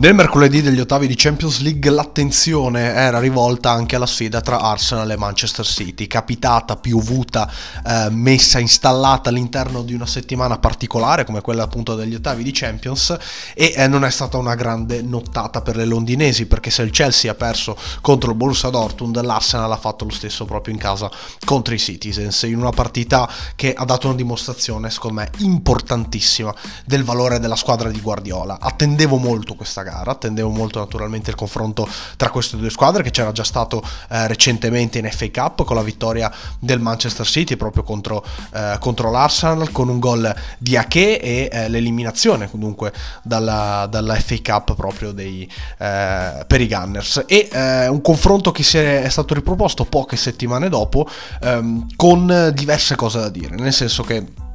Nel mercoledì degli ottavi di Champions League l'attenzione era rivolta anche alla sfida tra Arsenal e Manchester City, capitata, piovuta, eh, messa, installata all'interno di una settimana particolare come quella appunto degli ottavi di Champions e eh, non è stata una grande nottata per le londinesi perché se il Chelsea ha perso contro il Borussia Dortmund l'Arsenal ha fatto lo stesso proprio in casa contro i Citizens in una partita che ha dato una dimostrazione secondo me importantissima del valore della squadra di Guardiola. Attendevo molto questa gara. Attendevo molto naturalmente il confronto tra queste due squadre che c'era già stato eh, recentemente in FA Cup con la vittoria del Manchester City proprio contro, eh, contro l'Arsenal con un gol di Ake e eh, l'eliminazione comunque dalla, dalla, FA Cup proprio dei, eh, per i Gunners. E eh, un confronto che si è, è, stato riproposto poche settimane dopo ehm, con diverse cose da dire nel senso che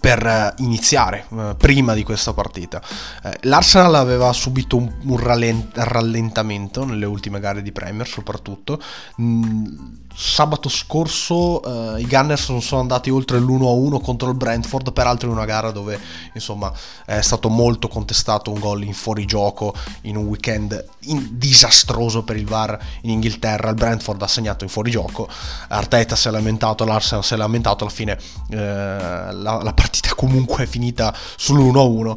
per eh, iniziare eh, prima di questa partita. Eh, L'Arsenal aveva subito un, rallentamento nelle ultime gare di Premier soprattutto. Mm, sabato scorso uh, i Gunners non sono andati oltre l'1-1 contro il Brentford, peraltro in una gara dove insomma è stato molto contestato un gol in fuorigioco in un weekend in- disastroso per il VAR in Inghilterra. Il Brentford ha segnato in fuorigioco, Arteta si è lamentato, l'Arsenal si è lamentato, alla fine uh, la, la partita comunque è finita sull'1-1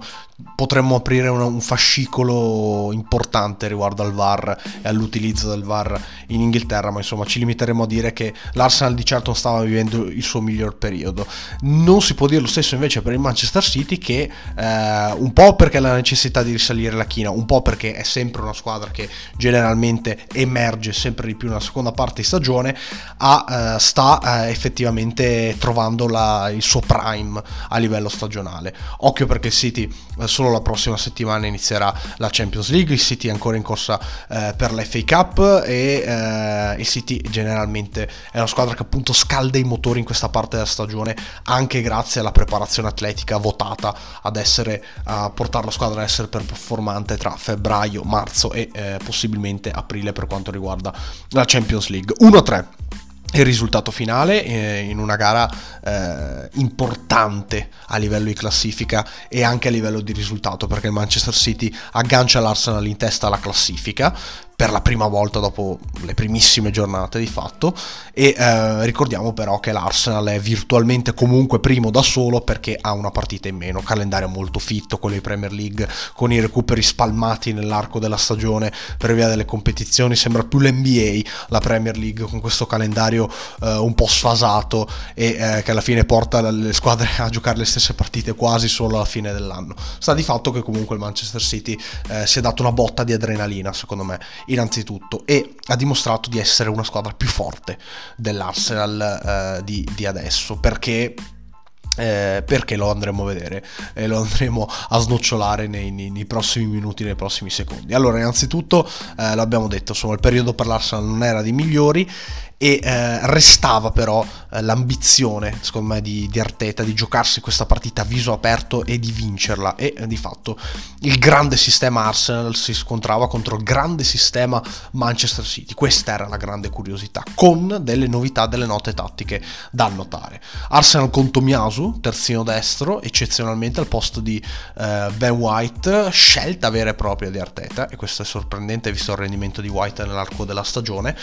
potremmo aprire un, un, fascicolo importante riguardo al VAR e all'utilizzo del VAR in Inghilterra, ma insomma ci limiteremo a dire che l'Arsenal di certo non stava vivendo il suo miglior periodo. Non si può dire lo stesso invece per il Manchester City che eh, un po' perché la necessità di risalire la china, un po' perché è sempre una squadra che generalmente emerge sempre di più nella seconda parte di stagione, ha, eh, sta eh, effettivamente trovando la, il suo prime a livello stagionale. Occhio perché il City eh, solo la prossima settimana inizierà la Champions League, il City è ancora in corsa eh, per l'FA Cup e eh, il City generalmente è una squadra che appunto scalda i motori in questa parte della stagione anche grazie alla preparazione atletica votata ad essere a portare la squadra ad essere performante tra febbraio, marzo e eh, possibilmente aprile per quanto riguarda la Champions League. 1-3 il risultato finale eh, in una gara eh, importante a livello di classifica e anche a livello di risultato perché il Manchester City aggancia l'Arsenal in testa alla classifica per la prima volta dopo le primissime giornate di fatto. E eh, ricordiamo però che l'Arsenal è virtualmente comunque primo da solo perché ha una partita in meno, calendario molto fitto con le Premier League, con i recuperi spalmati nell'arco della stagione per via delle competizioni, sembra più l'NBA la Premier League con questo calendario eh, un po' sfasato e eh, che alla fine porta le squadre a giocare le stesse partite quasi solo alla fine dell'anno. Sta di fatto che comunque il Manchester City eh, si è dato una botta di adrenalina secondo me innanzitutto e ha dimostrato di essere una squadra più forte dell'Arsenal eh, di, di adesso perché eh, perché lo andremo a vedere e lo andremo a snocciolare nei, nei, nei, prossimi minuti, nei prossimi secondi. Allora, innanzitutto, eh, l'abbiamo detto, insomma, il periodo per l'Arsenal non era dei migliori e eh, restava però eh, l'ambizione secondo me di, di, Arteta di giocarsi questa partita a viso aperto e di vincerla. E eh, di fatto il grande sistema Arsenal si scontrava contro il grande sistema Manchester City. Questa era la grande curiosità con delle novità delle note tattiche da annotare. Arsenal con Tomiasu terzino destro eccezionalmente al posto di eh, Ben White scelta vera e propria di Arteta. E questo è sorprendente visto il rendimento di White nell'arco della stagione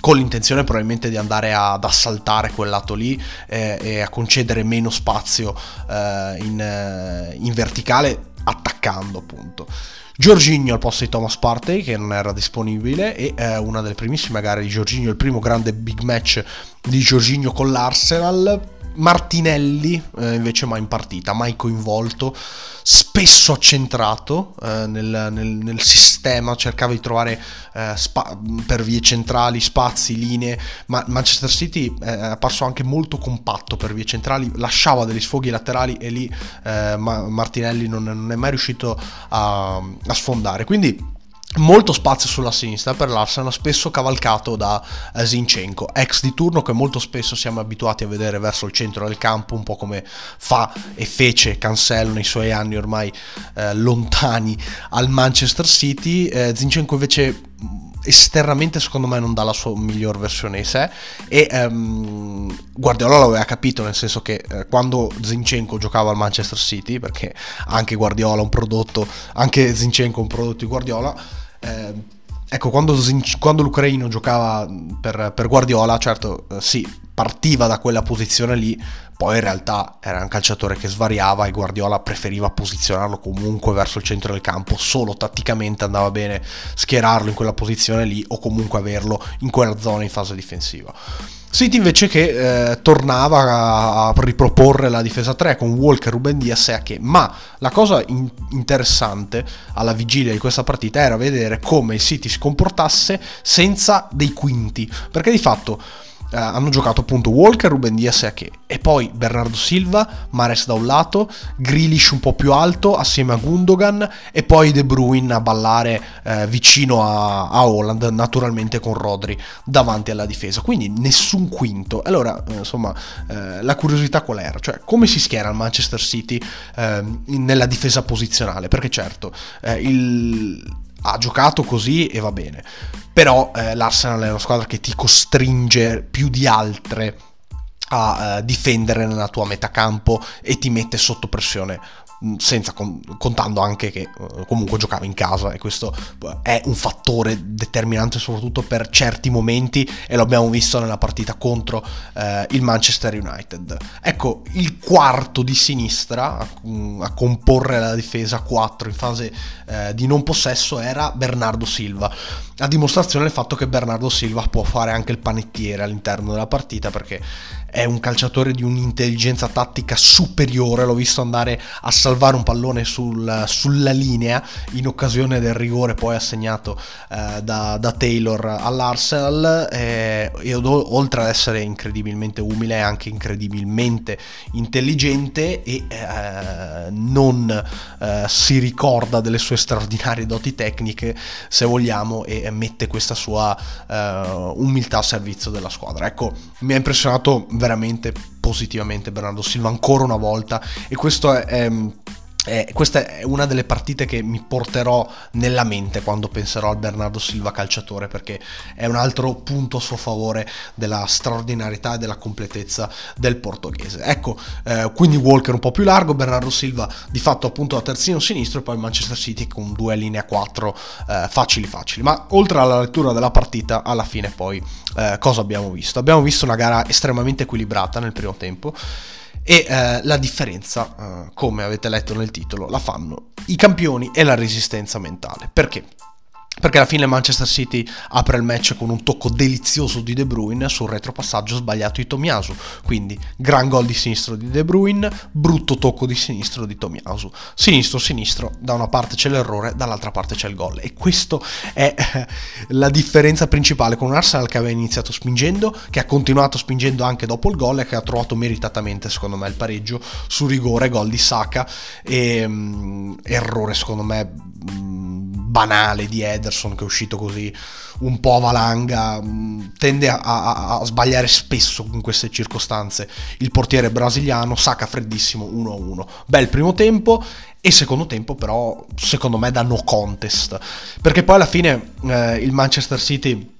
con l'intenzione probabilmente di andare ad assaltare quel lato lì eh, e a concedere meno spazio eh, in, eh, in verticale attaccando appunto. Giorginio al posto di Thomas Partey che non era disponibile e eh, una delle primissime gare di Giorginio, il primo grande big match di Giorginio con l'Arsenal Martinelli eh, invece mai in partita, mai coinvolto, spesso accentrato eh, nel, nel, nel, sistema, cercava di trovare eh, spa- per vie centrali spazi, linee, ma Manchester City eh, è apparso anche molto compatto per vie centrali, lasciava degli sfoghi laterali e lì eh, Martinelli non, non, è mai riuscito a, a sfondare. Quindi molto spazio sulla sinistra per l'Arsenal, spesso cavalcato da eh, Zinchenko, ex di turno che molto spesso siamo abituati a vedere verso il centro del campo, un po' come fa e fece Cancelo nei suoi anni ormai eh, lontani al Manchester City. Eh, Zinchenko invece esternamente secondo me non dà la sua miglior versione di sé e um, Guardiola l'aveva capito nel senso che eh, quando Zinchenko giocava al Manchester City perché anche Guardiola un prodotto anche Zinchenko un prodotto di Guardiola eh, ecco quando, quando l'Ucraino giocava per, per Guardiola certo eh, sì partiva da quella posizione lì poi in realtà era un calciatore che svariava e Guardiola preferiva posizionarlo comunque verso il centro del campo, solo tatticamente andava bene schierarlo in quella posizione lì o comunque averlo in quella zona in fase difensiva. City invece che eh, tornava a, riproporre la difesa 3 con Walker, Ruben Diaz e Ake, ma la cosa in- interessante alla vigilia di questa partita era vedere come il City si comportasse senza dei quinti, perché di fatto hanno giocato appunto Walker, Ruben Diaz e Ake. E poi Bernardo Silva, Mares da un lato, Grealish un po' più alto assieme a Gundogan e poi De Bruyne a ballare eh, vicino a, a, Holland naturalmente con Rodri davanti alla difesa. Quindi nessun quinto. Allora eh, insomma eh, la curiosità qual era? Cioè come si schiera il Manchester City ehm, nella difesa posizionale? Perché certo eh, il ha giocato così e va bene. Però eh, l'Arsenal è una squadra che ti costringe più di altre a uh, difendere nella tua metacampo e ti mette sotto pressione Mm, senza contando anche che eh, comunque giocava in casa e questo eh, è un fattore determinante soprattutto per certi momenti e lo abbiamo visto nella partita contro eh, il Manchester United. Ecco, il quarto di sinistra a, mm, a comporre la difesa 4 in fase eh, di non possesso era Bernardo Silva, a dimostrazione del fatto che Bernardo Silva può fare anche il panettiere all'interno della partita perché è un calciatore di un'intelligenza tattica superiore, l'ho visto andare a salvare un pallone sul, sulla linea in occasione del rigore poi assegnato eh, da, da, Taylor all'Arsenal eh, e oltre ad essere incredibilmente umile è anche incredibilmente intelligente e eh, non eh, si ricorda delle sue straordinarie doti tecniche se vogliamo e mette questa sua eh, umiltà a servizio della squadra. Ecco, mi ha impressionato veramente positivamente Bernardo Silva ancora una volta. E questo è, è eh, questa è una delle partite che mi porterò nella mente quando penserò al Bernardo Silva calciatore perché è un altro punto a suo favore della straordinarietà e della completezza del portoghese. Ecco, eh, quindi Walker un po' più largo, Bernardo Silva di fatto appunto a terzino sinistro e poi Manchester City con due linee a 4 eh, facili facili. Ma oltre alla lettura della partita, alla fine poi eh, cosa abbiamo visto? Abbiamo visto una gara estremamente equilibrata nel primo tempo e eh, la differenza, eh, come avete letto nel titolo, la fanno i campioni e la resistenza mentale. Perché? Perché alla fine Manchester City apre il match con un tocco delizioso di De Bruyne sul retropassaggio sbagliato di Tomiasu. Quindi gran gol di sinistro di De Bruyne, brutto tocco di sinistro di Tomiasu. Sinistro, sinistro, da una parte c'è l'errore, dall'altra parte c'è il gol. E questa è eh, la differenza principale con un Arsenal che aveva iniziato spingendo, che ha continuato spingendo anche dopo il gol e che ha trovato meritatamente, secondo me, il pareggio su rigore, gol di Saka. E, um, errore, secondo me... Um, banale di Ederson che è uscito così un po' a valanga, mm, tende a, a, a, sbagliare spesso in queste circostanze. Il portiere brasiliano sacca freddissimo 1-1. Bel primo tempo e secondo tempo però secondo me da no contest, perché poi alla fine eh, il Manchester City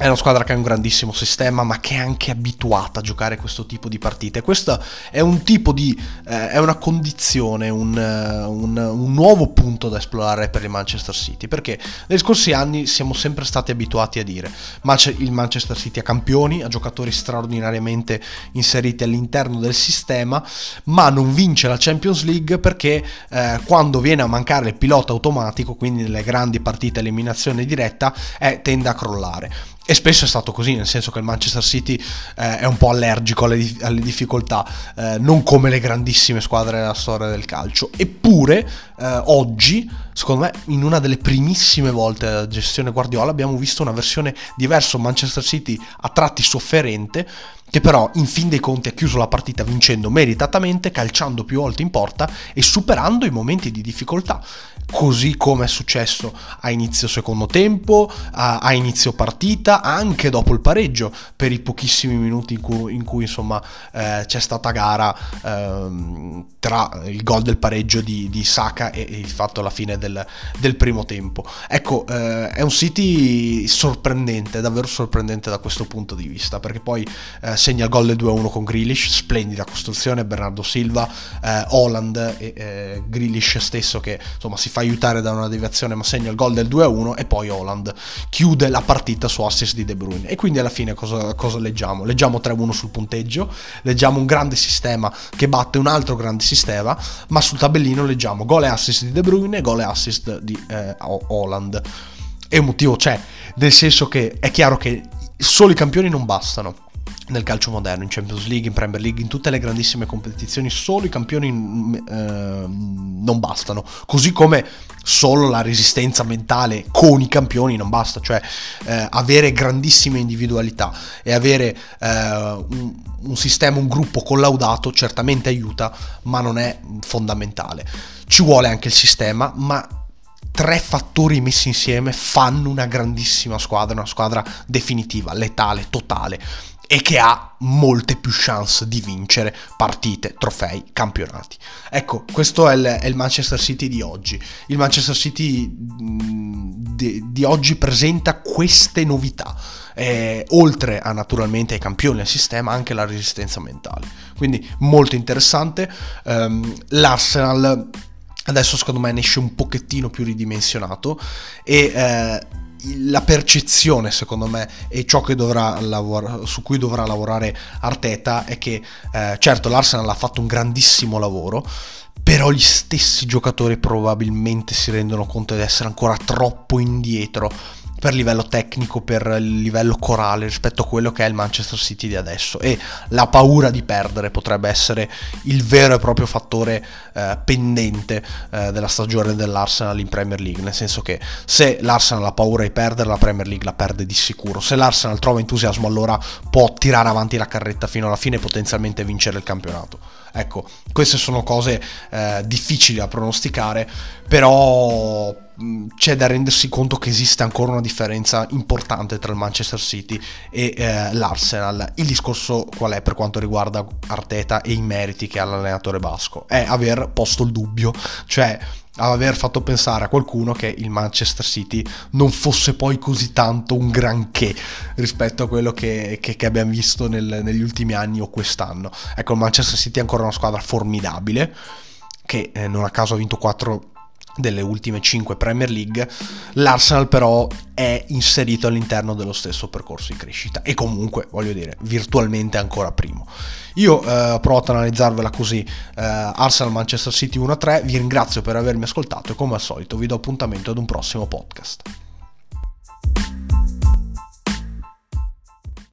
è una squadra che ha un grandissimo sistema, ma che è anche abituata a giocare questo tipo di partite. Questo è un tipo di. Eh, è una condizione, un, eh, un, un, nuovo punto da esplorare per il Manchester City. Perché negli scorsi anni siamo sempre stati abituati a dire: ma il Manchester City ha campioni, ha giocatori straordinariamente inseriti all'interno del sistema, ma non vince la Champions League perché eh, quando viene a mancare il pilota automatico, quindi nelle grandi partite eliminazione diretta, eh, tende a crollare. E spesso è stato così, nel senso che il Manchester City eh, è un po' allergico alle, alle difficoltà, eh, non come le grandissime squadre della storia del calcio. Eppure, eh, oggi, secondo me, in una delle primissime volte della gestione Guardiola abbiamo visto una versione diversa, Manchester City a tratti sofferente, che però in fin dei conti ha chiuso la partita vincendo meritatamente, calciando più volte in porta e superando i momenti di difficoltà, così come è successo a inizio secondo tempo, a, a inizio partita, anche dopo il pareggio, per i pochissimi minuti in cui, in cui insomma eh, c'è stata gara eh, tra il gol del pareggio di, di Saka e, il fatto alla fine del, del primo tempo. Ecco, eh, è un City sorprendente, davvero sorprendente da questo punto di vista, perché poi eh, segna gol del 2-1 con Grealish, splendida costruzione, Bernardo Silva, eh, Holland e eh, Grealish stesso che insomma si fa aiutare da una deviazione ma segna il gol del 2-1 e poi Holland chiude la partita su assist di De Bruyne. E quindi alla fine cosa, cosa leggiamo? Leggiamo 3-1 sul punteggio, leggiamo un grande sistema che batte un altro grande sistema, ma sul tabellino leggiamo gol e assist di De Bruyne e gol e assist di eh, Holland. E un motivo c'è, nel senso che è chiaro che solo i campioni non bastano nel calcio moderno, in Champions League, in Premier League, in tutte le grandissime competizioni, solo i campioni eh, non bastano, così come solo la resistenza mentale con i campioni non basta, cioè eh, avere grandissime individualità e avere eh, un, un sistema, un gruppo collaudato certamente aiuta, ma non è fondamentale. Ci vuole anche il sistema, ma tre fattori messi insieme fanno una grandissima squadra, una squadra definitiva, letale, totale e che ha molte più chance di vincere partite, trofei, campionati. Ecco, questo è il, è il Manchester City di oggi. Il Manchester City di, di oggi presenta queste novità. Eh, oltre a naturalmente ai campioni del sistema, anche la resistenza mentale. Quindi molto interessante. Um, L'Arsenal adesso secondo me ne esce un pochettino più ridimensionato e eh, la percezione, secondo me, e ciò lavora- su cui dovrà lavorare Arteta è che, eh, certo, l'Arsenal ha fatto un grandissimo lavoro, però gli stessi giocatori probabilmente si rendono conto di essere ancora troppo indietro per livello tecnico, per livello corale rispetto a quello che è il Manchester City di adesso. E la paura di perdere potrebbe essere il vero e proprio fattore eh, pendente eh, della stagione dell'Arsenal in Premier League, nel senso che se l'Arsenal ha paura di perdere, la Premier League la perde di sicuro, se l'Arsenal trova entusiasmo allora può tirare avanti la carretta fino alla fine e potenzialmente vincere il campionato. Ecco, queste sono cose eh, difficili da pronosticare, però c'è da rendersi conto che esiste ancora una differenza importante tra il Manchester City e eh, l'Arsenal. Il discorso qual è per quanto riguarda Arteta e i meriti che ha l'allenatore basco? È aver posto il dubbio, cioè aver fatto pensare a qualcuno che il Manchester City non fosse poi così tanto un granché rispetto a quello che, che, che abbiamo visto nel, negli ultimi anni o quest'anno. Ecco, il Manchester City è ancora una squadra formidabile che eh, non a caso ha vinto 4 delle ultime 5 Premier League, l'Arsenal però è inserito all'interno dello stesso percorso di crescita e comunque, voglio dire, virtualmente ancora primo. Io eh, ho provato ad analizzarvela così, eh, Arsenal Manchester City 1-3, vi ringrazio per avermi ascoltato e come al solito vi do appuntamento ad un prossimo podcast.